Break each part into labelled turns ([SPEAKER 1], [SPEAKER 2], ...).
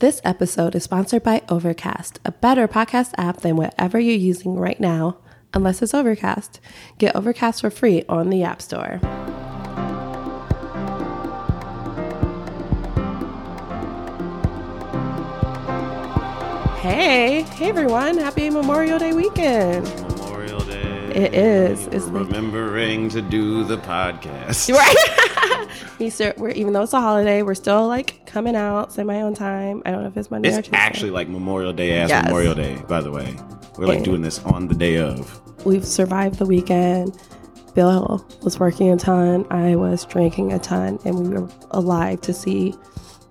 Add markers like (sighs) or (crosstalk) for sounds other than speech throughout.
[SPEAKER 1] This episode is sponsored by Overcast, a better podcast app than whatever you're using right now, unless it's Overcast. Get Overcast for free on the App Store. Hey, hey everyone, happy Memorial Day weekend.
[SPEAKER 2] Memorial Day.
[SPEAKER 1] It is. It's
[SPEAKER 2] remembering to do the podcast. (laughs)
[SPEAKER 1] Right. (laughs) we we're, even though it's a holiday, we're still like coming out, say my own time. I don't know if it's Monday or
[SPEAKER 2] It's actually like Memorial Day as
[SPEAKER 1] Yes.
[SPEAKER 2] Memorial Day, by the way. We're like
[SPEAKER 1] Yeah.
[SPEAKER 2] doing this on the day of.
[SPEAKER 1] we've survived the weekend. Bill was working a ton. I was drinking a ton, and we were alive to see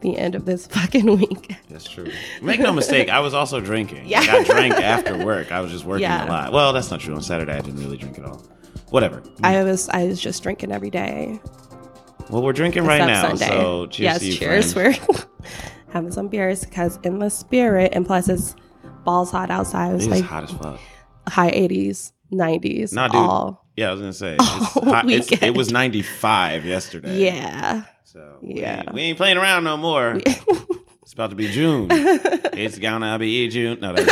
[SPEAKER 1] the end of this (laughs) fucking week.
[SPEAKER 2] That's true. Make no mistake, I was also drinking.
[SPEAKER 1] Yeah.
[SPEAKER 2] Like, I drank after work. I was just working
[SPEAKER 1] Yeah.
[SPEAKER 2] a lot. Well, that's not true. On Saturday, I didn't really drink at all. Whatever.
[SPEAKER 1] I was I was just drinking every day.
[SPEAKER 2] Well, we're drinking right now.
[SPEAKER 1] except
[SPEAKER 2] So cheers
[SPEAKER 1] yes,
[SPEAKER 2] to you,
[SPEAKER 1] cheers.
[SPEAKER 2] friend.
[SPEAKER 1] We're (laughs) having some beers because in the spirit, and plus it's balls hot outside. It's
[SPEAKER 2] It's
[SPEAKER 1] like
[SPEAKER 2] hot as fuck.
[SPEAKER 1] high 80s, 90s.
[SPEAKER 2] Nah, dude.
[SPEAKER 1] all.
[SPEAKER 2] Yeah, I was gonna say (laughs) it's hot. It was 95 yesterday.
[SPEAKER 1] Yeah.
[SPEAKER 2] So we
[SPEAKER 1] Yeah.
[SPEAKER 2] ain't, we ain't playing around no more. (laughs) it's about to be June. it's gonna be June. No, that's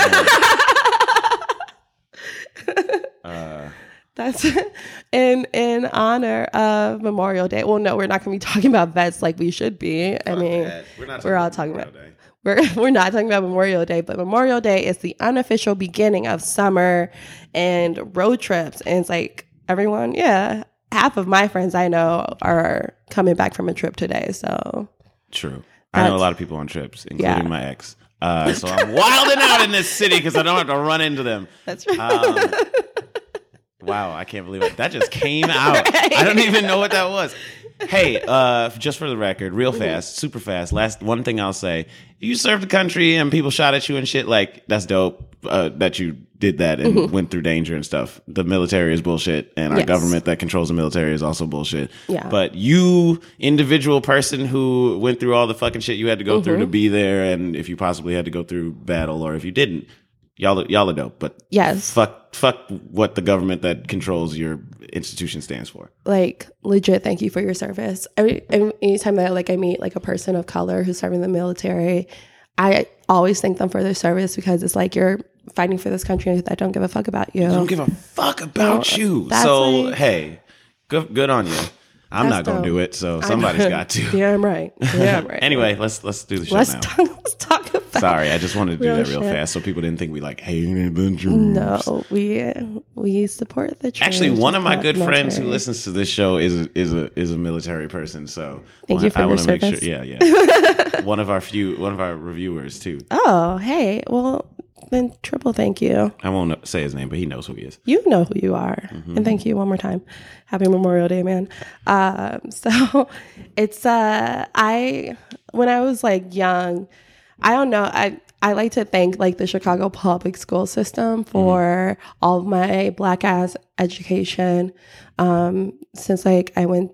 [SPEAKER 2] uh,
[SPEAKER 1] That's (laughs) in in honor of Memorial Day. Well, no, we're not going to be talking about vets like we should be. I mean,
[SPEAKER 2] we're not.
[SPEAKER 1] we're all talking about-
[SPEAKER 2] Day. (laughs)
[SPEAKER 1] we're we're not talking about Memorial Day, but Memorial Day is the unofficial beginning of summer and road trips. And it's like everyone, yeah, half of my friends I know are coming back from a trip today. So
[SPEAKER 2] True. I know a lot of people on trips, including
[SPEAKER 1] Yeah.
[SPEAKER 2] my ex. Uh, so I'm wilding out in this city because I don't have to run into them.
[SPEAKER 1] that's right.
[SPEAKER 2] Um, wow, I can't believe it. That just came (laughs) out. I don't even know what that was. Hey, uh, just for the record, real
[SPEAKER 1] Mm-hmm.
[SPEAKER 2] fast, super fast. Last one thing I'll say: you served the country and people shot at you and shit. Like that's dope uh, that you did that and went through danger and stuff. The military is bullshit, and our
[SPEAKER 1] Mm-hmm. Yes.
[SPEAKER 2] government that controls the military is also bullshit.
[SPEAKER 1] Yeah.
[SPEAKER 2] But you, individual person who went through all the fucking shit you had to go through to
[SPEAKER 1] Mm-hmm.
[SPEAKER 2] be there, and if you possibly had to go through battle, or if you didn't, y'all, are- y'all are dope. But
[SPEAKER 1] yes,
[SPEAKER 2] fuck fuck what the government that controls your institution stands for.
[SPEAKER 1] like legit. Thank you for your service. Every anytime that like I meet like a person of color who's serving the military, I always thank them for their service because it's like you're fighting for this country that don't give a fuck about you.
[SPEAKER 2] I don't give a fuck about
[SPEAKER 1] No,
[SPEAKER 2] you. So
[SPEAKER 1] like-
[SPEAKER 2] hey, good good on you. I'm not gonna
[SPEAKER 1] dope.
[SPEAKER 2] do it, so somebody's got to. (laughs)
[SPEAKER 1] Damn right. Damn right. (laughs)
[SPEAKER 2] Anyway, let's let's do the (laughs) show
[SPEAKER 1] let's
[SPEAKER 2] now.
[SPEAKER 1] talk, let's talk about.
[SPEAKER 2] Sorry, I just wanted to do
[SPEAKER 1] Real
[SPEAKER 2] that real
[SPEAKER 1] shit.
[SPEAKER 2] fast so people didn't think we like hating adventures.
[SPEAKER 1] No, we we support the. troops.
[SPEAKER 2] Actually, one of my good friends who listens to this show is a, is a is a military person. So
[SPEAKER 1] Thank you for
[SPEAKER 2] I
[SPEAKER 1] your
[SPEAKER 2] wanna make sure. Yeah, yeah. (laughs) one of our few, one of our reviewers too.
[SPEAKER 1] Oh, hey. Well, then triple thank you.
[SPEAKER 2] I won't say his name, but he knows who he is.
[SPEAKER 1] You know who you are,
[SPEAKER 2] Mm-hmm.
[SPEAKER 1] and thank you one more time. Happy Memorial Day, man. Um, (laughs) so it's uh, I when I was like young, I don't know. I I like to thank like the Chicago public school system for all of my black ass education. Um, since like I went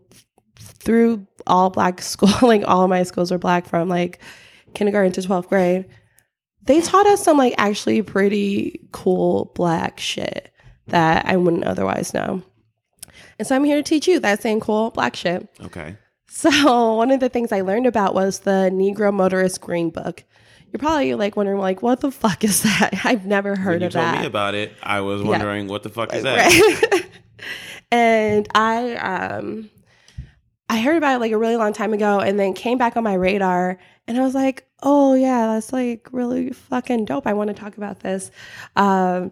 [SPEAKER 1] through all black (laughs) school, like all of my schools were black from like kindergarten to 12th grade. They taught us some like actually pretty cool black shit that I wouldn't otherwise know. And so I'm here to teach you that same cool black shit.
[SPEAKER 2] Okay.
[SPEAKER 1] So (laughs) one of the things I learned about was the Negro Motorist Green Book. You're probably like wondering, like, what the fuck is that? (laughs) I've never heard
[SPEAKER 2] When you
[SPEAKER 1] of
[SPEAKER 2] told
[SPEAKER 1] that.
[SPEAKER 2] me about it, I was wondering what the fuck is that?
[SPEAKER 1] Right. (laughs) and I um I heard about it like a really long time ago and then came back on my radar and I was like, "Oh yeah, that's like really fucking dope. I want to talk about this." Um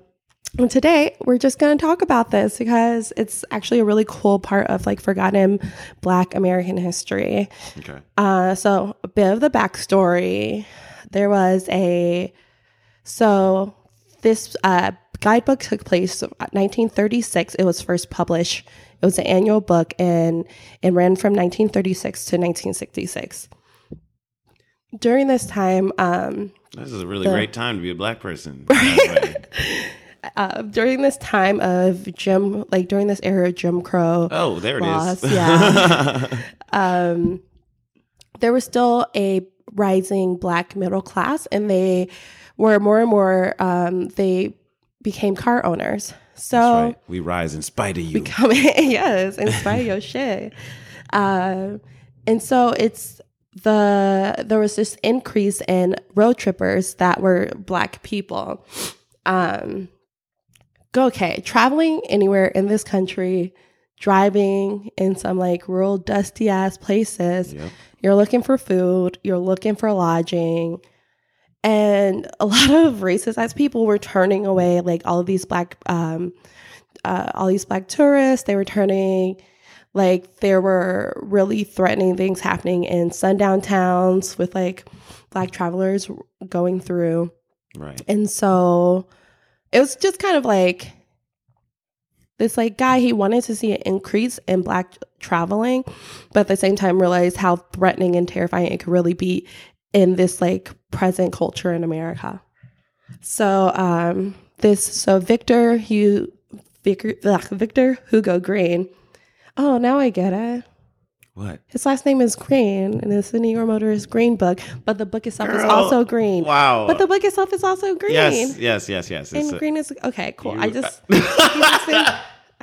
[SPEAKER 1] and today we're just going to talk about this because it's actually a really cool part of like forgotten black American history.
[SPEAKER 2] Okay.
[SPEAKER 1] Uh, so a bit of the backstory. There was a so this uh, guidebook took place 1936. It was first published. It was an annual book and it ran from 1936 to 1966. During this time, um,
[SPEAKER 2] This is a really
[SPEAKER 1] The-
[SPEAKER 2] great time to be a black person. (laughs) by the way.
[SPEAKER 1] uh, during this time of Jim, like during this era of Jim Crow,
[SPEAKER 2] Oh, there it is.
[SPEAKER 1] Yeah. (laughs) um, there was still a rising black middle class, and they were more and more. Um, they became car owners. So
[SPEAKER 2] That's right. We rise in spite of you.
[SPEAKER 1] becoming (laughs) yes, in spite of your shit. Uh, and so it's the there was this increase in road trippers that were black people. Um, go okay, traveling anywhere in this country, driving in some like rural, dusty ass places.
[SPEAKER 2] Yep.
[SPEAKER 1] You're looking for food. You're looking for lodging. And a (laughs) lot of racist ass people were turning away like all of these black um uh, all these black tourists. They were turning like there were really threatening things happening in sundown towns with like black travelers going through.
[SPEAKER 2] Right.
[SPEAKER 1] And so it was just kind of like this like guy he wanted to see an increase in black traveling, but at the same time realized how threatening and terrifying it could really be in this like present culture in America. So um this so Victor Victor, Victor Hugo Green. Oh, now I get it.
[SPEAKER 2] What?
[SPEAKER 1] His last name is Green, and it's the Negro Motorist Green book. But the book itself is also green.
[SPEAKER 2] Wow.
[SPEAKER 1] But the book itself is also green.
[SPEAKER 2] yes, yes, yes, yes. It's
[SPEAKER 1] And
[SPEAKER 2] a-
[SPEAKER 1] green is okay. Cool.
[SPEAKER 2] You-
[SPEAKER 1] I just, just (laughs) I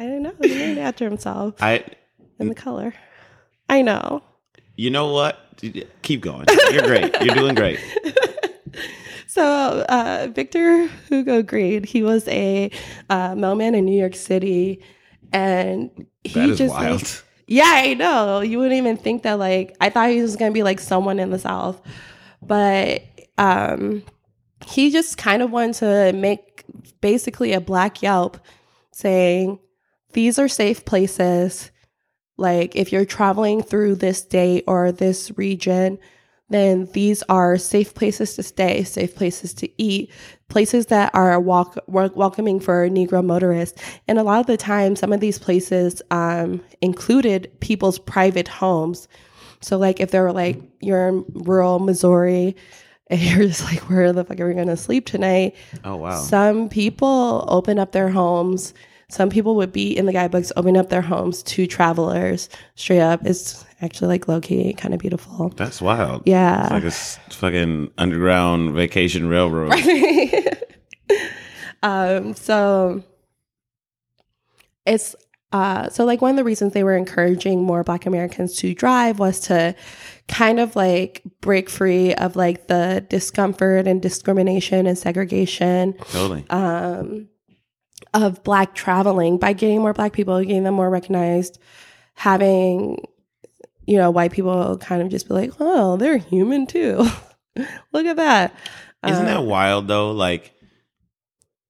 [SPEAKER 1] don't know. He named after himself
[SPEAKER 2] I.
[SPEAKER 1] in the color. I know.
[SPEAKER 2] You know what? Keep going. You're great. You're doing great. (laughs)
[SPEAKER 1] So uh, Victor Hugo Green, he was a uh, mailman in New York City, and he
[SPEAKER 2] That is
[SPEAKER 1] just like-
[SPEAKER 2] wild.
[SPEAKER 1] Yeah, I know. You wouldn't even think that. Like, I thought he was gonna be like someone in the South, but um, he just kind of wanted to make basically a black Yelp, saying these are safe places. Like, if you're traveling through this state or this region, then these are safe places to stay, safe places to eat, places that are walk, wel- welcoming for Negro motorists. And a lot of the time, some of these places um, included people's private homes. So, like, if they were like, you're in rural Missouri and (laughs) you're just like, where the fuck are we to sleep tonight?
[SPEAKER 2] Oh wow.
[SPEAKER 1] Some people open up their homes. Some people would be in the guidebooks open up their homes to travelers straight up. It's actually like low key, kind of beautiful.
[SPEAKER 2] That's wild.
[SPEAKER 1] Yeah.
[SPEAKER 2] It's like a s- fucking underground vacation railroad. (laughs)
[SPEAKER 1] um, so it's uh, so like one of the reasons they were encouraging more Black Americans to drive was to kind of like break free of like the discomfort and discrimination and segregation
[SPEAKER 2] Totally.
[SPEAKER 1] um, of black traveling by getting more black people, getting them more recognized, having you know white people kind of just be like, oh, they're human too. (laughs) Look at that.
[SPEAKER 2] Isn't
[SPEAKER 1] Uh,
[SPEAKER 2] that wild though? Like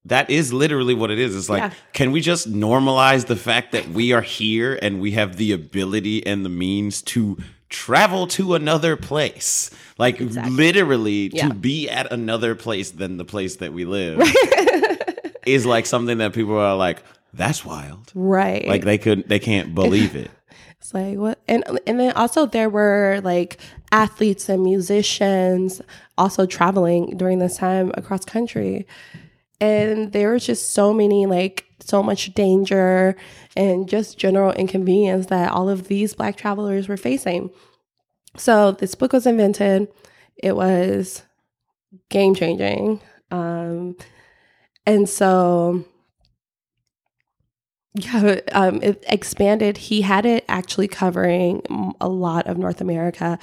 [SPEAKER 2] that is literally what it is. It's like,
[SPEAKER 1] Yeah.
[SPEAKER 2] can we just normalize the fact that we are here and we have the ability and the means to travel to another place? Like
[SPEAKER 1] Exactly.
[SPEAKER 2] literally
[SPEAKER 1] Yeah.
[SPEAKER 2] to be at another place than the place that we live (laughs) is like something that people are like, that's wild.
[SPEAKER 1] right?
[SPEAKER 2] Like they could they can't believe it.
[SPEAKER 1] It's like what and and then also there were like athletes and musicians also traveling during this time across country. And there was just so many like so much danger and just general inconvenience that all of these black travelers were facing. So this book was invented. It was game changing. Um and so yeah, um, it expanded. He had it actually covering a lot of North America,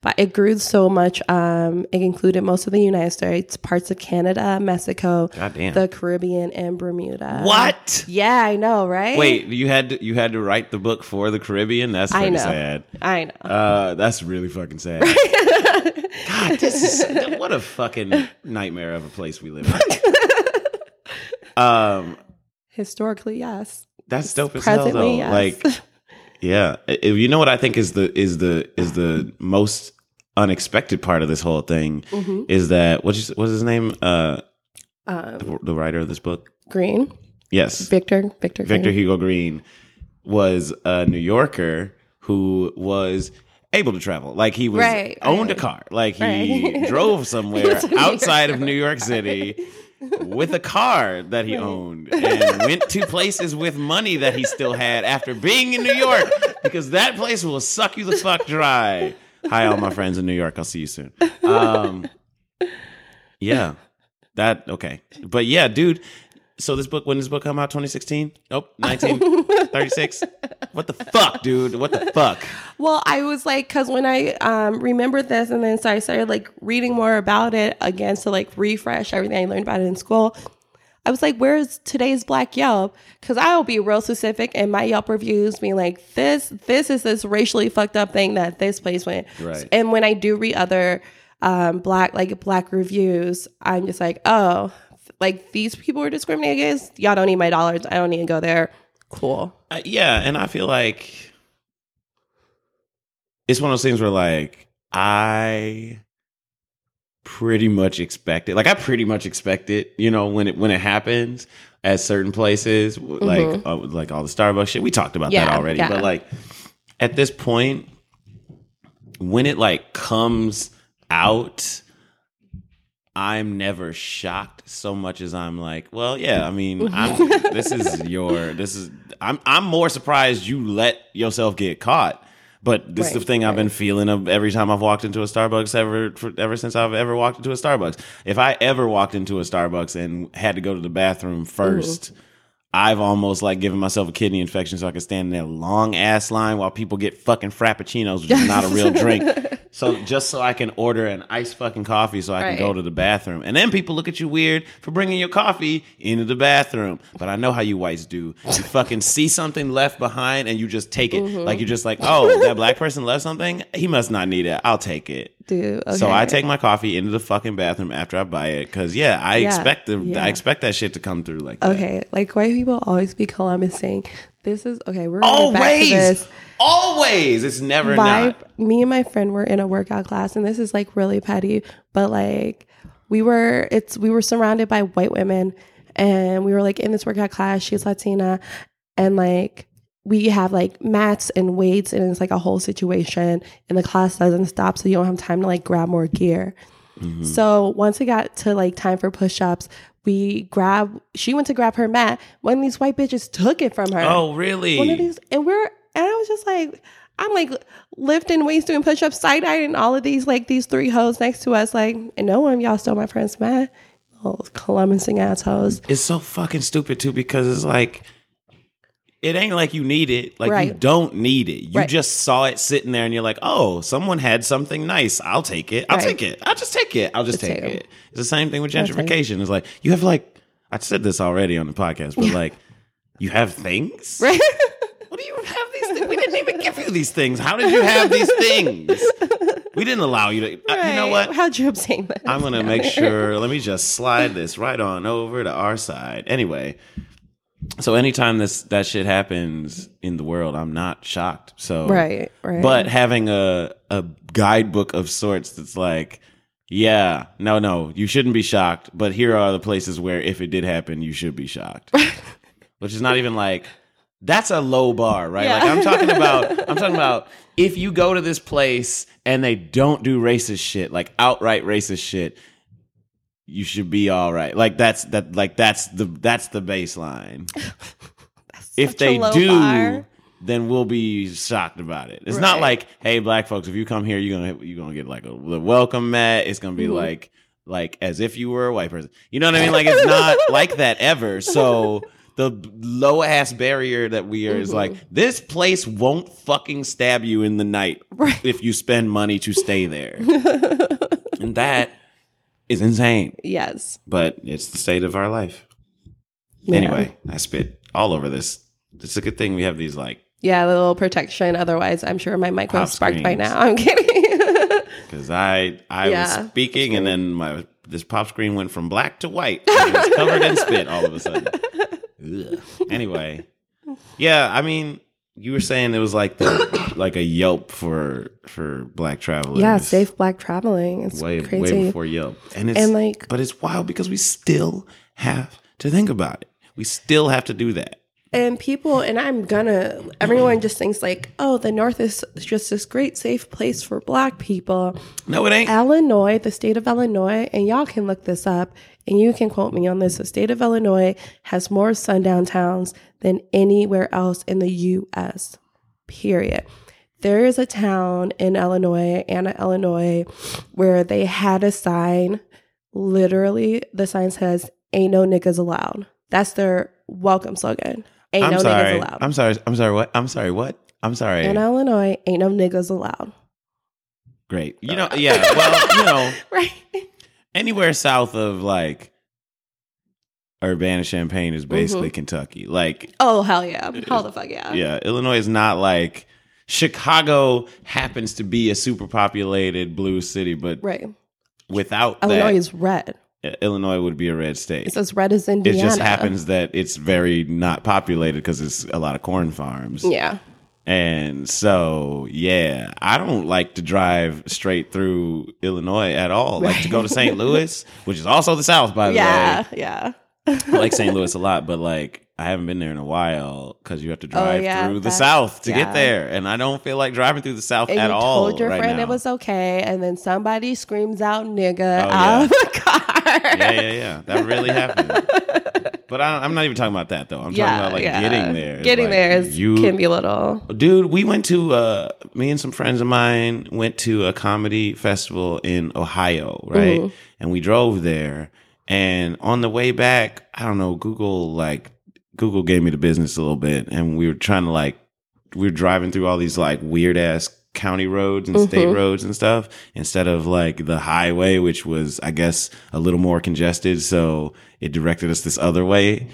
[SPEAKER 1] but it grew so much. Um, it included most of the United States, parts of Canada, Mexico, the Caribbean, and Bermuda.
[SPEAKER 2] what?
[SPEAKER 1] Yeah, I know, right?
[SPEAKER 2] Wait, you had to, you had to write the book for the Caribbean? That's
[SPEAKER 1] I know.
[SPEAKER 2] sad.
[SPEAKER 1] I know.
[SPEAKER 2] Uh, that's really fucking sad. (laughs) God, this is what a fucking nightmare of a place we live in. (laughs) Um,
[SPEAKER 1] Historically, yes.
[SPEAKER 2] That's dope as hell though.
[SPEAKER 1] Yes.
[SPEAKER 2] Like, (laughs) yeah, If you know what I think is the is the is the most unexpected part of this whole thing
[SPEAKER 1] Mhm.
[SPEAKER 2] is that what's what's his name? Uh,
[SPEAKER 1] um,
[SPEAKER 2] the, the writer of this book.
[SPEAKER 1] Green,
[SPEAKER 2] Yes,
[SPEAKER 1] Victor, Victor,
[SPEAKER 2] Victor
[SPEAKER 1] Green.
[SPEAKER 2] Hugo Green was a New Yorker who was able to travel. Like he was
[SPEAKER 1] Right,
[SPEAKER 2] owned
[SPEAKER 1] right.
[SPEAKER 2] a car. Like he
[SPEAKER 1] Right. (laughs)
[SPEAKER 2] drove somewhere
[SPEAKER 1] was in New
[SPEAKER 2] outside of New York City (laughs) with a car that he owned and went to places with money that he still had after being in New York because that place will suck you the fuck dry. Hi, all my friends in New York. I'll see you soon. Um, yeah, that okay, but yeah, dude. So this book, when this book come out, 2016? Nope, 19. 36? What the fuck, dude? What the fuck?
[SPEAKER 1] Well, I was like, because when I um, remembered this, and then so I started like reading more about it again to like refresh everything I learned about it in school. I was like, where's today's Black Yelp? Because I'll be real specific in my Yelp reviews, being like, this, this is this racially fucked up thing that this place went.
[SPEAKER 2] Right.
[SPEAKER 1] And when I do read other um, black like black reviews, I'm just like, oh, like these people were discriminated against. Y'all don't need my dollars. I don't need to go there. Cool.
[SPEAKER 2] Uh, yeah, and I feel like it's one of those things where like I pretty much expect it. Like I pretty much expect it, you know, when it when it happens at certain places, w like uh, like all the Starbucks shit. We talked about that
[SPEAKER 1] Mm-hmm.
[SPEAKER 2] Already,
[SPEAKER 1] yeah.
[SPEAKER 2] but like at this point when it like comes out I'm never shocked so much as I'm like, well, yeah, I mean, (laughs) I'm, this is your, this is, I'm, I'm more surprised you let yourself get caught. But this is the
[SPEAKER 1] Right,
[SPEAKER 2] thing I've been feeling of every time I've walked into a Starbucks ever, for, ever since I've ever walked into a Starbucks. If I ever walked into a Starbucks and had to go to the bathroom 1st I've almost like given myself a kidney infection so I can stand in that long ass line while people get fucking frappuccinos, which is not a real drink. (laughs) So just so I can order an iced fucking coffee so I can go to the bathroom. And then people look at you weird for bringing your coffee into the bathroom. But I know how you whites do. You (laughs) fucking see something left behind and you just take it.
[SPEAKER 1] Mm-hmm.
[SPEAKER 2] Like you're just like, oh, that black person left something? He must not need it. I'll take it.
[SPEAKER 1] Dude. Okay.
[SPEAKER 2] So I take my coffee into the fucking bathroom after I buy it because yeah, I
[SPEAKER 1] Yeah,
[SPEAKER 2] expect the
[SPEAKER 1] yeah.
[SPEAKER 2] I expect that shit to come through like that.
[SPEAKER 1] Okay, like white people always be Columbusing. This is okay. We're going back to
[SPEAKER 2] Always,
[SPEAKER 1] this.
[SPEAKER 2] Always. It's never
[SPEAKER 1] My,
[SPEAKER 2] not.
[SPEAKER 1] me and my friend were in a workout class, and this is like really petty, but like we were, it's we were surrounded by white women, and we were like in this workout class. She's Latina, and like we have like mats and weights, and it's like a whole situation, and the class doesn't stop, so you don't have time to like grab more gear.
[SPEAKER 2] Mm-hmm.
[SPEAKER 1] So once it got to like time for push ups, we grab. She went to grab her mat. One of these white bitches took it from her.
[SPEAKER 2] Oh, really?
[SPEAKER 1] One of these, and we're and I was just like, I'm like lifting weights, doing push ups, side eyeing all of these like these three hoes next to us, like, and no one y'all stole my friend's mat. Oh, Columbusing assholes.
[SPEAKER 2] it's so fucking stupid too because it's like it ain't like you need it. Like you don't need it. You
[SPEAKER 1] Right.
[SPEAKER 2] just saw it sitting there and you're like, oh, someone had something nice. I'll take it. I'll
[SPEAKER 1] Right.
[SPEAKER 2] take it. I'll just take it. I'll just
[SPEAKER 1] Just
[SPEAKER 2] take
[SPEAKER 1] take
[SPEAKER 2] it. It's the same thing with
[SPEAKER 1] I'll take it.
[SPEAKER 2] gentrification. It's like you have like I said this already on the podcast, but like you have things.
[SPEAKER 1] Right? (laughs)
[SPEAKER 2] What do you have these things? We didn't even give you these things. How did you have these (laughs) things? We didn't allow you to. uh, you know what?
[SPEAKER 1] How'd you obtain this?
[SPEAKER 2] I'm gonna make (laughs) sure. Let me just slide this right on over to our side. Anyway, so anytime this that shit happens in the world, I'm not shocked. So
[SPEAKER 1] Right, right.
[SPEAKER 2] But having a a guidebook of sorts that's like, yeah, no, no, you shouldn't be shocked. But here are the places where if it did happen, you should be shocked. (laughs) Which is not even like that's a low bar, right? Like I'm talking about (laughs) I'm talking about if you go to this place and they don't do racist shit, like outright racist shit, you should be all right. Like that's that like that's the that's the baseline. (laughs) if they do,
[SPEAKER 1] bar.
[SPEAKER 2] then we'll be shocked about it. It's not like, hey, black folks, if you come here, you're gonna you're gonna get like a welcome mat. It's gonna be
[SPEAKER 1] Mhm.
[SPEAKER 2] like like as if you were a white person. You know what I mean? Like it's (laughs) not like that ever. So the low ass barrier that we are is like mm-hmm. this place won't fucking stab you in the night
[SPEAKER 1] Right.
[SPEAKER 2] if you spend money to stay there, (laughs) and that is insane.
[SPEAKER 1] yes.
[SPEAKER 2] But it's the state of our life.
[SPEAKER 1] Yeah.
[SPEAKER 2] Anyway, I spit all over this. It's a good thing we have these like
[SPEAKER 1] Yeah, the little protection. Otherwise, I'm sure my mic was sparked by now. (laughs) I'm kidding.
[SPEAKER 2] because I I
[SPEAKER 1] Yeah,
[SPEAKER 2] was speaking and then my this pop screen went from black to white. It was covered in spit all of a sudden. (laughs) Anyway, yeah, I mean, you were saying it was like the (coughs) like a Yelp for for black travelers.
[SPEAKER 1] yeah, safe black traveling. It's
[SPEAKER 2] way
[SPEAKER 1] crazy.
[SPEAKER 2] way before Yelp, and it's
[SPEAKER 1] And, like-
[SPEAKER 2] but it's wild because we still have to think about it. We still have to do that.
[SPEAKER 1] And people, and I'm gonna, everyone just thinks like, oh, the North is just this great safe place for black people.
[SPEAKER 2] No, it ain't.
[SPEAKER 1] Illinois, the state of Illinois, and y'all can look this up and you can quote me on this. The state of Illinois has more sundown towns than anywhere else in the US, period. There is a town in Illinois, Anna, Illinois, where they had a sign. Literally, the sign says, Ain't no niggas allowed. That's their welcome slogan. Ain't
[SPEAKER 2] I'm
[SPEAKER 1] no
[SPEAKER 2] sorry.
[SPEAKER 1] niggas allowed.
[SPEAKER 2] I'm sorry. I'm sorry. What? I'm sorry. What? I'm sorry.
[SPEAKER 1] in Illinois, ain't no niggas allowed.
[SPEAKER 2] Great. You know, yeah. Well, you know, (laughs)
[SPEAKER 1] Right.
[SPEAKER 2] anywhere south of like Urbana Champaign is mm-hmm. basically Kentucky. Like,
[SPEAKER 1] Oh hell yeah. Hell the fuck yeah.
[SPEAKER 2] yeah, Illinois is not like Chicago happens to be a super populated blue city, but
[SPEAKER 1] Right.
[SPEAKER 2] without
[SPEAKER 1] Illinois
[SPEAKER 2] that,
[SPEAKER 1] is red.
[SPEAKER 2] Illinois would be a red state.
[SPEAKER 1] It's as red as Indiana.
[SPEAKER 2] It just happens that it's very not populated because it's a lot of corn farms.
[SPEAKER 1] Yeah.
[SPEAKER 2] And so, yeah, I don't like to drive straight through Illinois at all. Like to go to St. Louis, which is also the South, by the
[SPEAKER 1] Yeah.
[SPEAKER 2] way.
[SPEAKER 1] Yeah. yeah.
[SPEAKER 2] I like St. Louis a lot, but like I haven't been there in a while because you have to oh, drive
[SPEAKER 1] Oh, yeah,
[SPEAKER 2] through the South to
[SPEAKER 1] yeah.
[SPEAKER 2] get there, and I don't feel like driving through the South
[SPEAKER 1] And
[SPEAKER 2] at
[SPEAKER 1] you
[SPEAKER 2] all.
[SPEAKER 1] told your
[SPEAKER 2] right
[SPEAKER 1] friend
[SPEAKER 2] now.
[SPEAKER 1] it was okay, and then somebody screams out "nigga"
[SPEAKER 2] Oh,
[SPEAKER 1] out of the car.
[SPEAKER 2] Yeah, yeah, yeah. That really happened. (laughs) But I, I'm not even talking about that though. I'm talking about like
[SPEAKER 1] yeah.
[SPEAKER 2] getting there. It's
[SPEAKER 1] Getting
[SPEAKER 2] like,
[SPEAKER 1] there is
[SPEAKER 2] you
[SPEAKER 1] can be a little.
[SPEAKER 2] Dude, we went to uh me and some friends of mine went to a comedy festival in Ohio, right?
[SPEAKER 1] Mhm.
[SPEAKER 2] And we drove there and on the way back, I don't know, Google like Google gave me the business a little bit and we were trying to like we were driving through all these like weird ass county roads and state
[SPEAKER 1] Mhm.
[SPEAKER 2] roads and stuff instead of like the highway which was I guess a little more congested so it directed us this other way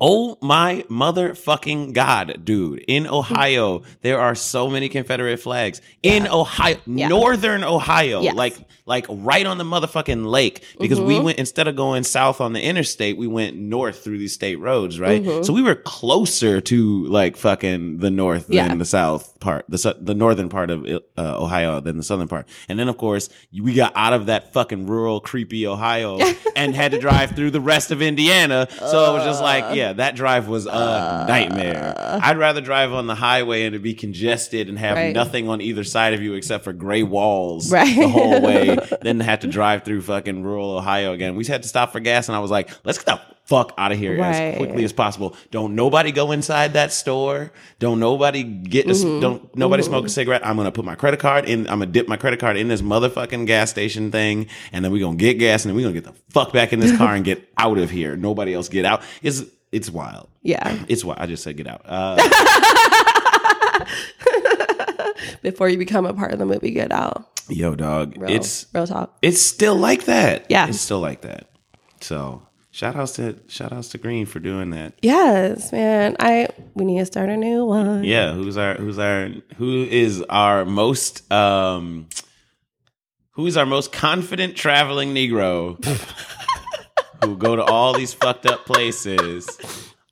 [SPEAKER 2] Oh my motherfucking god, dude. In Ohio, there are so many Confederate flags. In Ohio,
[SPEAKER 1] Yeah.
[SPEAKER 2] northern Ohio,
[SPEAKER 1] Yes.
[SPEAKER 2] like like right on the motherfucking lake because we
[SPEAKER 1] Mhm.
[SPEAKER 2] went instead of going south on the interstate, we went north through these state roads, right?
[SPEAKER 1] Mhm.
[SPEAKER 2] So we were closer to like fucking the north
[SPEAKER 1] Yeah.
[SPEAKER 2] than the south part, the su- the northern part of uh, Ohio than the southern part. And then of course, we got out of that fucking rural creepy Ohio (laughs) and had to drive through the rest of Indiana. So it was just like, yeah, that drive was a nightmare. I'd rather drive on the highway and to be congested and have
[SPEAKER 1] Right.
[SPEAKER 2] nothing on either side of you except for gray walls (laughs)
[SPEAKER 1] Right.
[SPEAKER 2] the whole way, then have to drive through fucking rural Ohio again. We had to stop for gas, and I was like, let's get the fuck out of here
[SPEAKER 1] Right.
[SPEAKER 2] as quickly as possible. Don't nobody go inside that store. Don't nobody get a,
[SPEAKER 1] Mm-hmm.
[SPEAKER 2] don't nobody smoke a cigarette. I'm gonna put my credit card in. I'm gonna dip my credit card in this motherfucking gas station thing, and then we're gonna get gas, and then we're gonna get the fuck back in this car and get out of here. Nobody else get out. It's it's wild.
[SPEAKER 1] Yeah. (clears throat)
[SPEAKER 2] It's wild. I just said get out. Uh, (laughs)
[SPEAKER 1] Before you become a part of the movie, get out.
[SPEAKER 2] yo, dog.
[SPEAKER 1] Real,
[SPEAKER 2] It's
[SPEAKER 1] real talk.
[SPEAKER 2] it's still like that.
[SPEAKER 1] Yeah.
[SPEAKER 2] It's still like that. So shout outs to shout outs to Green for doing that.
[SPEAKER 1] Yes, man. I we need to start a new one.
[SPEAKER 2] Yeah, who's our who's our who is our most um who is our most confident traveling Negro (laughs) who go to all these fucked up places.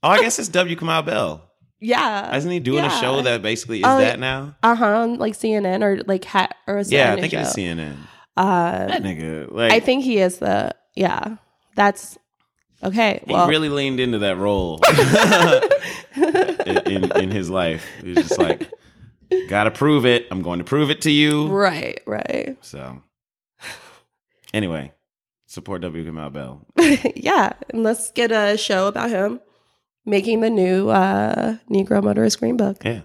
[SPEAKER 2] Oh, I guess it's W. Kamau Bell.
[SPEAKER 1] Yeah.
[SPEAKER 2] Isn't he doing
[SPEAKER 1] Yeah.
[SPEAKER 2] a show that basically is
[SPEAKER 1] Oh,
[SPEAKER 2] that now?
[SPEAKER 1] Uh huh. Like CNN or like hat or a
[SPEAKER 2] Yeah, I think it is. CNN.
[SPEAKER 1] Uh,
[SPEAKER 2] That nigga, like,
[SPEAKER 1] I think he is the yeah. That's okay.
[SPEAKER 2] he
[SPEAKER 1] Well,
[SPEAKER 2] really leaned into that role (laughs) in, in in his life. He's just like, gotta prove it. I'm going to prove it to you.
[SPEAKER 1] right, right.
[SPEAKER 2] So, anyway, support W. Kamau Bell. (laughs)
[SPEAKER 1] yeah, and let's get a show about him making the new uh Negro Motorist Green Book.
[SPEAKER 2] Yeah.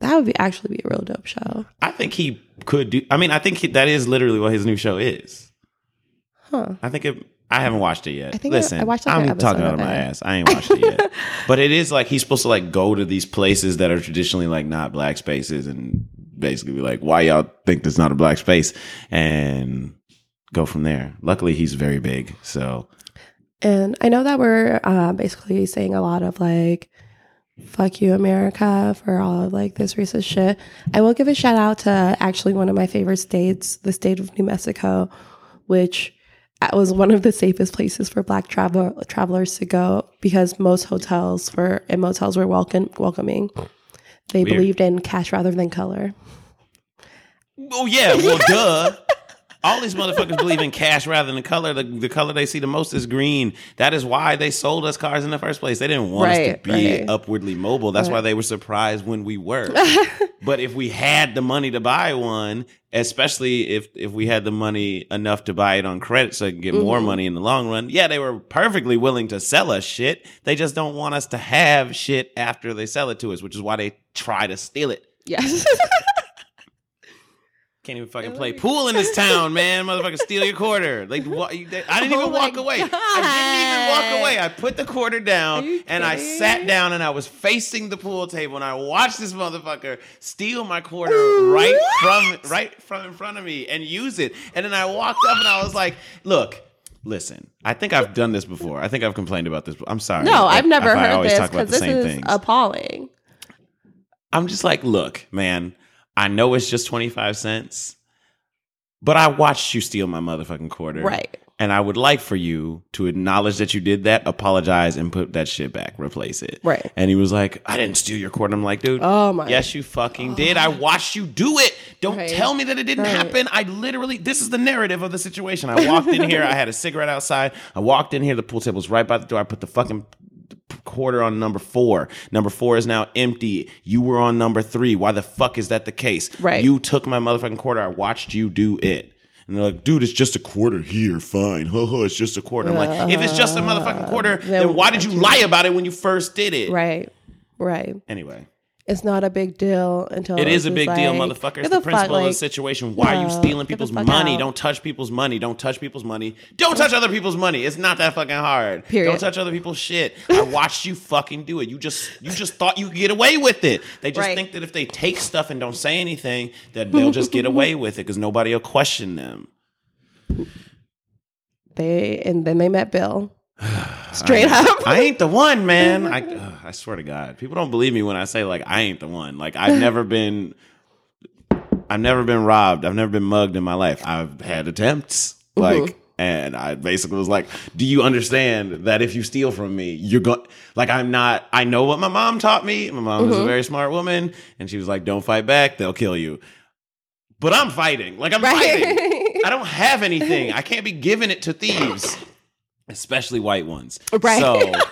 [SPEAKER 1] That would be actually be a real dope show.
[SPEAKER 2] I think he could do. I mean, I think he, that is literally what his new show is.
[SPEAKER 1] Huh.
[SPEAKER 2] I think it. I haven't watched it yet.
[SPEAKER 1] I think
[SPEAKER 2] Listen,
[SPEAKER 1] I watched, like,
[SPEAKER 2] I'm talking out of my ass. I ain't watched it yet. (laughs) But it is like he's supposed to like go to these places that are traditionally like not black spaces and basically be like, why y'all think there's not a black space? And go from there. Luckily, he's very big. So
[SPEAKER 1] And I know that we're uh, basically saying a lot of like, fuck you, America, for all of like this racist shit. I will give a shout out to actually one of my favorite states, the state of New Mexico, which uh, was one of the safest places for black travel travelers to go because most hotels were and motels were welcome welcoming. They
[SPEAKER 2] Weird.
[SPEAKER 1] believed in cash rather than color.
[SPEAKER 2] Oh yeah, well duh. (laughs) All these motherfuckers believe in cash rather than color. The, the color they see the most is green. That is why they sold us cars in the first place. They didn't want us to be
[SPEAKER 1] right.
[SPEAKER 2] upwardly mobile. That's why they were surprised when we were. (laughs) but if we had the money to buy one, especially if if we had the money enough to buy it on credit so I could get more
[SPEAKER 1] Mhm.
[SPEAKER 2] money in the long run, yeah, they were perfectly willing to sell us shit. They just don't want us to have shit after they sell it to us, which is why they try to steal it.
[SPEAKER 1] Yes. (laughs)
[SPEAKER 2] Can't even fucking play pool in this (laughs) town, man. Motherfucker, steal your quarter. Like, I didn't
[SPEAKER 1] Oh
[SPEAKER 2] even
[SPEAKER 1] my
[SPEAKER 2] walk away. I didn't even walk away. I put the quarter
[SPEAKER 1] Are
[SPEAKER 2] down
[SPEAKER 1] you
[SPEAKER 2] and I
[SPEAKER 1] kidding?
[SPEAKER 2] sat down and I was facing the pool table and I watched this motherfucker steal my quarter right from right from in front of me and use it. And then I walked up and I was like, "Look, listen. I think I've done this before. I think I've complained about this. I'm sorry.
[SPEAKER 1] No,
[SPEAKER 2] if-
[SPEAKER 1] I've never
[SPEAKER 2] if I
[SPEAKER 1] heard
[SPEAKER 2] always
[SPEAKER 1] this
[SPEAKER 2] talk about
[SPEAKER 1] because
[SPEAKER 2] the
[SPEAKER 1] this
[SPEAKER 2] same
[SPEAKER 1] is
[SPEAKER 2] things.
[SPEAKER 1] appalling.
[SPEAKER 2] I'm just like, look, man, I know it's just 25 cents, but I watched you steal my motherfucking quarter.
[SPEAKER 1] Right.
[SPEAKER 2] And I would like for you to acknowledge that you did that, apologize, and put that shit back, replace it.
[SPEAKER 1] Right.
[SPEAKER 2] And he was like, I didn't steal your quarter. I'm like, dude,
[SPEAKER 1] Oh my
[SPEAKER 2] yes, you fucking did. I watched you do it. Don't
[SPEAKER 1] Right.
[SPEAKER 2] tell me that it didn't
[SPEAKER 1] Right.
[SPEAKER 2] happen. I literally, this is the narrative of the situation. I walked in here, I had a (laughs) cigarette outside. I walked in here, the pool table was right by the door. I put the fucking quarter on number four. Number four is now empty. You were on number three. Why the fuck is that the case?
[SPEAKER 1] Right.
[SPEAKER 2] You took my motherfucking quarter. I watched you do it. And they're like, dude, it's just a quarter here. Fine. Ho ho, it's just a quarter. I'm like, uh, if it's just a motherfucking quarter, then,
[SPEAKER 1] then
[SPEAKER 2] why did you lie about it when you first did it?
[SPEAKER 1] Right. Right.
[SPEAKER 2] Anyway.
[SPEAKER 1] It's not a big deal until
[SPEAKER 2] It is a big
[SPEAKER 1] just
[SPEAKER 2] deal,
[SPEAKER 1] like,
[SPEAKER 2] motherfucker. It's the,
[SPEAKER 1] fuck,
[SPEAKER 2] principle of the situation. Why are you stealing people's money?
[SPEAKER 1] out.
[SPEAKER 2] Don't touch people's money. Don't touch people's money. Don't touch other people's money. It's not that fucking hard.
[SPEAKER 1] Period.
[SPEAKER 2] Don't touch other people's shit. I (laughs) watched you fucking do it. You just you just thought you could get away with it. They just
[SPEAKER 1] Right.
[SPEAKER 2] think that if they take stuff and don't say anything, that they'll just get away (laughs) with it because nobody will question them.
[SPEAKER 1] They and then they met Bill. (sighs) (sighs) (sighs) (laughs) Straight up.
[SPEAKER 2] I ain't the one, man. I (laughs) ugh, I swear to God, people don't believe me when I say like I ain't the one. Like I've never (laughs) been, I've never been robbed. I've never been mugged in my life. I've had attempts, mm-hmm. like, and I basically was like, "Do you understand that if you steal from me, you're going like I'm not. I know what my mom taught me. My mom is a mm-hmm. very smart woman, and she was like, "Don't fight back. They'll kill you." But I'm fighting. Like I'm fighting. (laughs) I don't have anything. I can't be giving it to thieves, especially white ones.
[SPEAKER 1] Right.
[SPEAKER 2] So (laughs)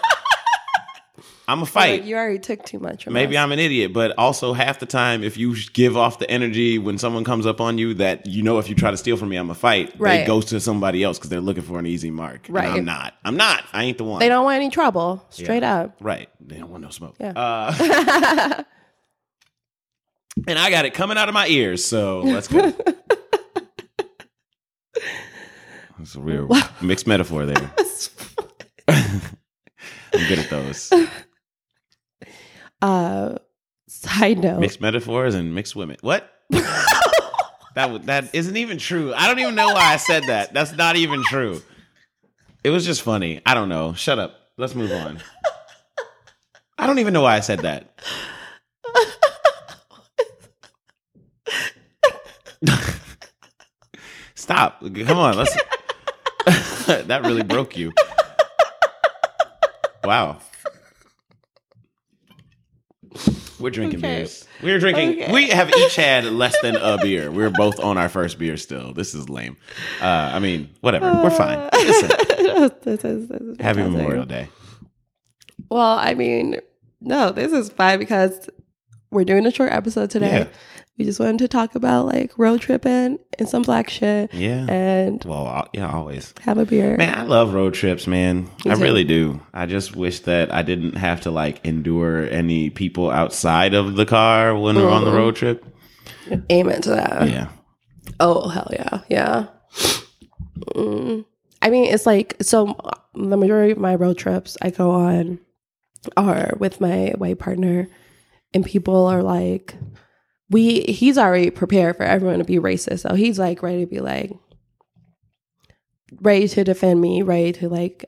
[SPEAKER 2] I'm a fight.
[SPEAKER 1] you already took too much from
[SPEAKER 2] Maybe
[SPEAKER 1] us.
[SPEAKER 2] I'm an idiot, but also half the time, if you give off the energy when someone comes up on you that you know if you try to steal from me, I'm a fight. They
[SPEAKER 1] Right.
[SPEAKER 2] go to somebody else because they're looking for an easy mark. And
[SPEAKER 1] Right.
[SPEAKER 2] I'm not. I'm not. I ain't the one.
[SPEAKER 1] They don't want any trouble. Straight up.
[SPEAKER 2] Right. They don't want no smoke.
[SPEAKER 1] Yeah.
[SPEAKER 2] Uh, (laughs) and I got it coming out of my ears, so let's go. (laughs) That's a real mixed metaphor there. I'm good at those. (laughs)
[SPEAKER 1] Uh side note.
[SPEAKER 2] Mixed metaphors and mixed women. What? (laughs) that that isn't even true. I don't even know why I said that. That's not even true. It was just funny. I don't know. Shut up. Let's move on. I don't even know why I said that. (laughs) Stop. Come on. Let's. that really broke you. Wow. We're drinking
[SPEAKER 1] Okay.
[SPEAKER 2] beers. We're drinking.
[SPEAKER 1] Okay.
[SPEAKER 2] We have (laughs) each had less than a beer. We're both on our first beer still. This is lame. Uh, I mean, whatever. We're fine. (laughs)
[SPEAKER 1] This is, this is
[SPEAKER 2] happy. Memorial Day.
[SPEAKER 1] Well, I mean, no, this is fine because we're doing a short episode today.
[SPEAKER 2] Yeah.
[SPEAKER 1] We just wanted to talk about like road tripping and some black shit
[SPEAKER 2] Yeah.
[SPEAKER 1] and
[SPEAKER 2] Well, uh, yeah, always.
[SPEAKER 1] have a beer.
[SPEAKER 2] Man, I love road trips, man.
[SPEAKER 1] Me
[SPEAKER 2] I
[SPEAKER 1] too.
[SPEAKER 2] really do. I just wish that I didn't have to like endure any people outside of the car when we're on the
[SPEAKER 1] Mhm.
[SPEAKER 2] road trip.
[SPEAKER 1] Amen to that.
[SPEAKER 2] Yeah.
[SPEAKER 1] Oh hell yeah, yeah. Mm. I mean, it's like so. The majority of my road trips I go on are with my white partner, and people are like, "We." He's already prepared for everyone to be racist, so he's like ready to be like, ready to defend me, ready to like.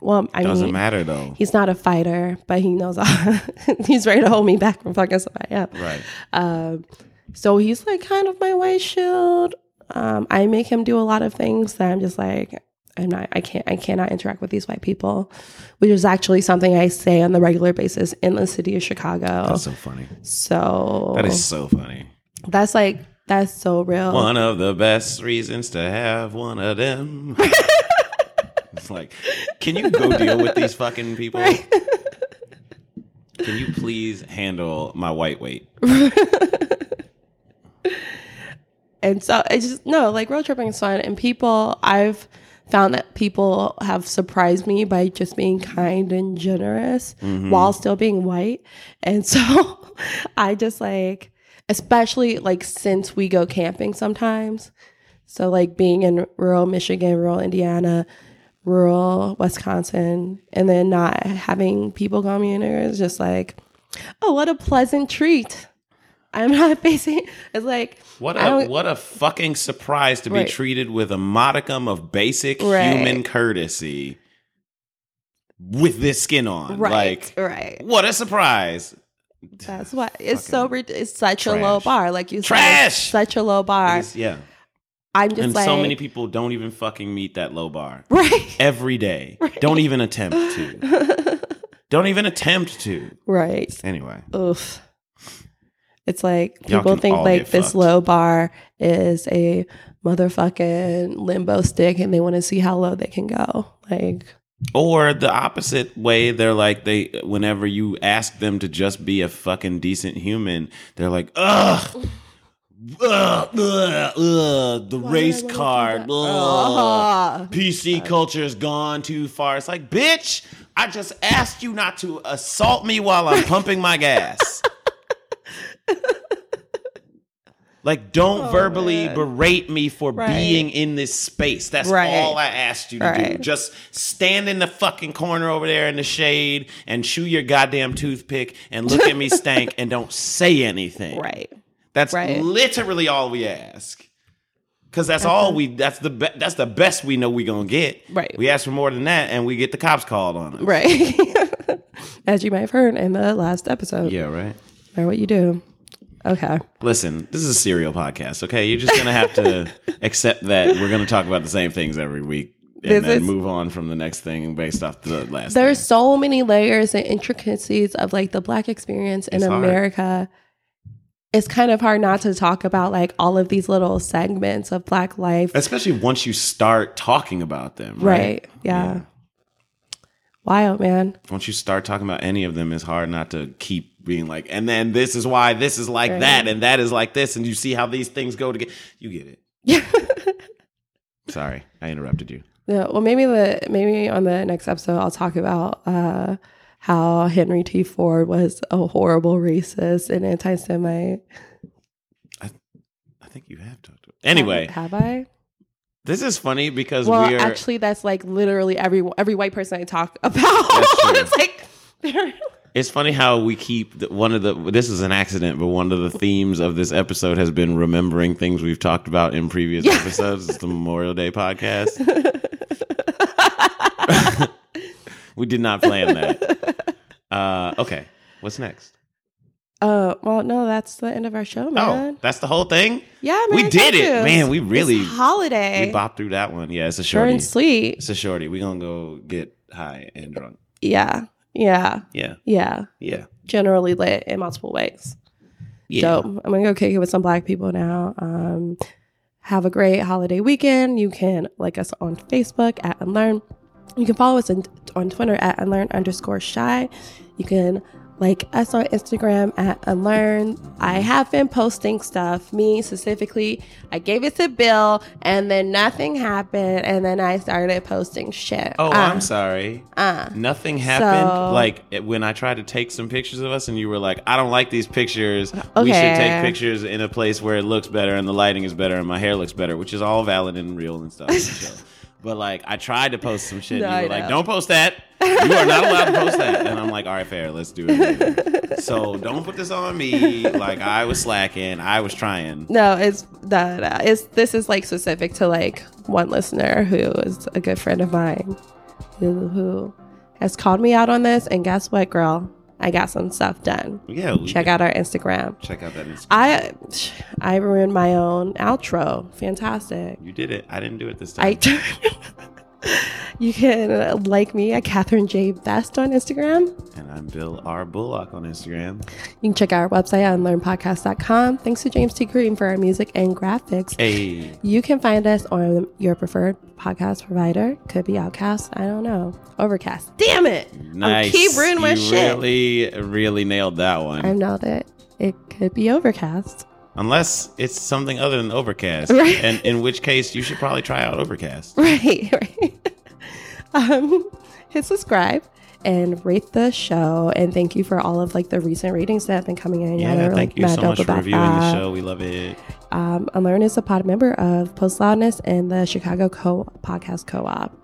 [SPEAKER 1] Well, I
[SPEAKER 2] Doesn't
[SPEAKER 1] mean,
[SPEAKER 2] matter though.
[SPEAKER 1] he's not a fighter, but he knows (laughs) he's ready to hold me back from fucking somebody up.
[SPEAKER 2] Right.
[SPEAKER 1] Um, so he's like kind of my white shield. Um, I make him do a lot of things that I'm just like, I'm not, I can't, I cannot interact with these white people, which is actually something I say on the regular basis in the city of Chicago.
[SPEAKER 2] That's so funny.
[SPEAKER 1] so
[SPEAKER 2] That is so funny.
[SPEAKER 1] that's like, that's so real.
[SPEAKER 2] One of the best reasons to have one of them. (laughs) it's like, can you go deal with these fucking people?
[SPEAKER 1] Right.
[SPEAKER 2] Can you please handle my white weight? (laughs)
[SPEAKER 1] And so it's just no, like road tripping is fun. And people, I've found that people have surprised me by just being kind and generous mm-hmm. while still being white. And so (laughs) I just like, especially like since we go camping sometimes. So like being in rural Michigan, rural Indiana, rural Wisconsin, and then not having people call me in there is just like, oh, what a pleasant treat. I'm not (laughs) facing. It's like
[SPEAKER 2] What a what a fucking surprise to be
[SPEAKER 1] Right.
[SPEAKER 2] treated with a modicum of basic
[SPEAKER 1] Right.
[SPEAKER 2] human courtesy with this skin on.
[SPEAKER 1] right,
[SPEAKER 2] Like
[SPEAKER 1] right.
[SPEAKER 2] what a surprise.
[SPEAKER 1] That's why it's so it's such a low bar. Like you said,
[SPEAKER 2] Trash!
[SPEAKER 1] it's such a low bar.
[SPEAKER 2] Is- yeah.
[SPEAKER 1] I'm just
[SPEAKER 2] and
[SPEAKER 1] like
[SPEAKER 2] so many people don't even fucking meet that low bar.
[SPEAKER 1] right,
[SPEAKER 2] Every day. (laughs) Don't even attempt to. (laughs) don't even attempt to.
[SPEAKER 1] right.
[SPEAKER 2] Anyway.
[SPEAKER 1] Oof. It's like
[SPEAKER 2] Y'all
[SPEAKER 1] people think like this
[SPEAKER 2] fucked.
[SPEAKER 1] low bar is a motherfucking limbo stick and they want to see how low they can go. Like,
[SPEAKER 2] Or the opposite way, they're like they whenever you ask them to just be a fucking decent human, they're like, ugh. Ugh, ugh, ugh, the
[SPEAKER 1] Why
[SPEAKER 2] race
[SPEAKER 1] did I wanna do
[SPEAKER 2] card.
[SPEAKER 1] that?
[SPEAKER 2] ugh.
[SPEAKER 1] Ah.
[SPEAKER 2] PC culture's gone too far. It's like, bitch, I just asked you not to assault me while I'm pumping my gas. (laughs) like, don't
[SPEAKER 1] Oh,
[SPEAKER 2] verbally
[SPEAKER 1] man.
[SPEAKER 2] berate me for
[SPEAKER 1] Right.
[SPEAKER 2] being in this space. That's
[SPEAKER 1] Right.
[SPEAKER 2] all I asked you to do. Just stand in the fucking corner over there in the shade and chew your goddamn toothpick and look at me (laughs) stank and don't say anything.
[SPEAKER 1] right.
[SPEAKER 2] That's
[SPEAKER 1] Right.
[SPEAKER 2] literally all we ask. Cause that's all we. That's the be, that's the best we know we gonna get.
[SPEAKER 1] Right.
[SPEAKER 2] We ask for more than that, and we get the cops called on us.
[SPEAKER 1] Right. (laughs) As you might have heard in the last episode.
[SPEAKER 2] Yeah. Right.
[SPEAKER 1] Or what you do. Okay.
[SPEAKER 2] Listen, this is a serial podcast. Okay, you're just gonna have to (laughs) accept that we're gonna talk about the same things every week, and
[SPEAKER 1] This
[SPEAKER 2] then
[SPEAKER 1] is-
[SPEAKER 2] move on from the next thing based off the last.
[SPEAKER 1] There's
[SPEAKER 2] thing.
[SPEAKER 1] so many layers and intricacies of like the black experience in
[SPEAKER 2] It's hard.
[SPEAKER 1] America. It's kind of hard not to talk about like all of these little segments of black life.
[SPEAKER 2] especially once you start talking about them. Right.
[SPEAKER 1] Right. Yeah. Wild, man.
[SPEAKER 2] Once you start talking about any of them, it's hard not to keep being like, and then this is why this is like
[SPEAKER 1] Right.
[SPEAKER 2] that, and that is like this, and you see how these things go together. You get it.
[SPEAKER 1] Yeah. (laughs)
[SPEAKER 2] Sorry, I interrupted you.
[SPEAKER 1] Yeah, well, maybe the maybe on the next episode I'll talk about uh, how Henry T. Ford was a horrible racist and anti-Semite.
[SPEAKER 2] I think you have talked to Anyway,
[SPEAKER 1] have, have I?
[SPEAKER 2] this is funny because
[SPEAKER 1] Well,
[SPEAKER 2] we are.
[SPEAKER 1] actually, that's like literally every every white person I talk (laughs) about.
[SPEAKER 2] That's true. (laughs)
[SPEAKER 1] it's like they're
[SPEAKER 2] it's funny how we keep the, one of the. This is an accident, but one of the themes of this episode has been remembering things we've talked about in previous episodes. It's the Memorial Day podcast. (laughs) we did not plan that. Uh, okay, what's next?
[SPEAKER 1] uh, well, no, that's the end of our show, man.
[SPEAKER 2] Oh, that's the whole thing.
[SPEAKER 1] yeah, man,
[SPEAKER 2] we did it.
[SPEAKER 1] you.
[SPEAKER 2] Man, we
[SPEAKER 1] It's
[SPEAKER 2] really-
[SPEAKER 1] holiday.
[SPEAKER 2] We bopped through that one. Yeah, it's a
[SPEAKER 1] Short
[SPEAKER 2] shorty.
[SPEAKER 1] and sweet.
[SPEAKER 2] It's a shorty. We gonna go get high and drunk.
[SPEAKER 1] Yeah, yeah,
[SPEAKER 2] Yeah,
[SPEAKER 1] yeah.
[SPEAKER 2] yeah,
[SPEAKER 1] Generally lit in multiple ways.
[SPEAKER 2] yeah.
[SPEAKER 1] So I'm gonna go kick it with some black people now. Um, have a great holiday weekend. You can like us on Facebook at Unlearn. You can follow us in, on Twitter at Unlearn underscore shy. You can like us on Instagram at Unlearn. I have been posting stuff. Me specifically, I gave it to Bill, and then nothing happened, and then I started posting shit.
[SPEAKER 2] Oh,
[SPEAKER 1] Uh,
[SPEAKER 2] I'm sorry.
[SPEAKER 1] uh.
[SPEAKER 2] Nothing happened.
[SPEAKER 1] So-
[SPEAKER 2] like when I tried to take some pictures of us, and you were like, "I don't like these pictures. We should take pictures in a place where it looks better and the lighting is better and my hair looks better," which is all valid and real and stuff. (laughs) But like, I tried to post some shit.
[SPEAKER 1] No,
[SPEAKER 2] and you
[SPEAKER 1] I
[SPEAKER 2] were like,
[SPEAKER 1] know.
[SPEAKER 2] "Don't post that. You are not allowed to post that." And I'm like, "All right, fair. Let's do it." so don't put this on me. Like I was slacking. I was trying.
[SPEAKER 1] No, it's no, no, uh, it's this is like specific to like one listener who is a good friend of mine who who has called me out on this and guess what, girl? I got some stuff done.
[SPEAKER 2] Yeah. we-
[SPEAKER 1] Check out our Instagram.
[SPEAKER 2] Check out that. Instagram.
[SPEAKER 1] I I ruined my own outro. Fantastic.
[SPEAKER 2] You did it. I didn't do it this time. (laughs)
[SPEAKER 1] I You can uh, like me at Catherine J Best on Instagram.
[SPEAKER 2] and I'm Bill R. Bullock on Instagram.
[SPEAKER 1] You can check out our website on learnpodcast.com. Thanks to James T. Green for our music and graphics.
[SPEAKER 2] Hey.
[SPEAKER 1] You can find us on your preferred podcast provider. Could be Outcast. I don't know. Overcast. Damn it!
[SPEAKER 2] Nice.
[SPEAKER 1] I keep ruining my
[SPEAKER 2] you
[SPEAKER 1] shit.
[SPEAKER 2] Really, really nailed that one.
[SPEAKER 1] I know that it could be Overcast.
[SPEAKER 2] Unless it's something other than Overcast, (laughs)
[SPEAKER 1] Right.
[SPEAKER 2] and in which case you should probably try out Overcast.
[SPEAKER 1] Right, (laughs) right. Um, (laughs) hit subscribe and rate the show. And thank you for all of like the recent ratings that have been coming in.
[SPEAKER 2] Yeah,
[SPEAKER 1] they're,
[SPEAKER 2] thank
[SPEAKER 1] like,
[SPEAKER 2] you
[SPEAKER 1] mad
[SPEAKER 2] so much for reviewing
[SPEAKER 1] that.
[SPEAKER 2] the show. We love it.
[SPEAKER 1] Um, Unlearn is a pod member of Post Loudness and the Chicago Co Podcast Co-op.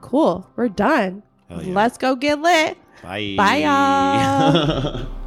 [SPEAKER 1] Cool. We're done.
[SPEAKER 2] Yeah.
[SPEAKER 1] Let's go get lit.
[SPEAKER 2] Bye.
[SPEAKER 1] Bye, y'all. (laughs)